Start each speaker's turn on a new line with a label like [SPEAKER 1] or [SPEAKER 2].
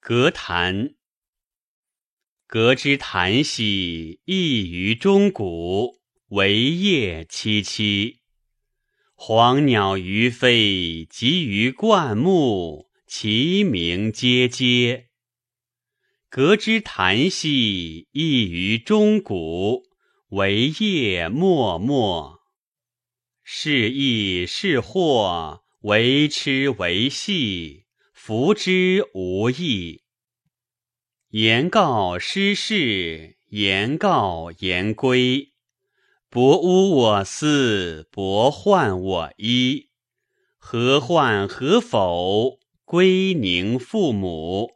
[SPEAKER 1] 隔潭。隔之檀兮，异于钟鼓，惟叶萋萋。黄鸟于飞，集于灌木，其鸣喈喈。隔之檀兮，异于钟鼓，惟叶脉脉。是益是祸，为痴为戏，福之无益。言告失事，言告言归。伯污我思，伯患我衣。何患何否？归宁父母。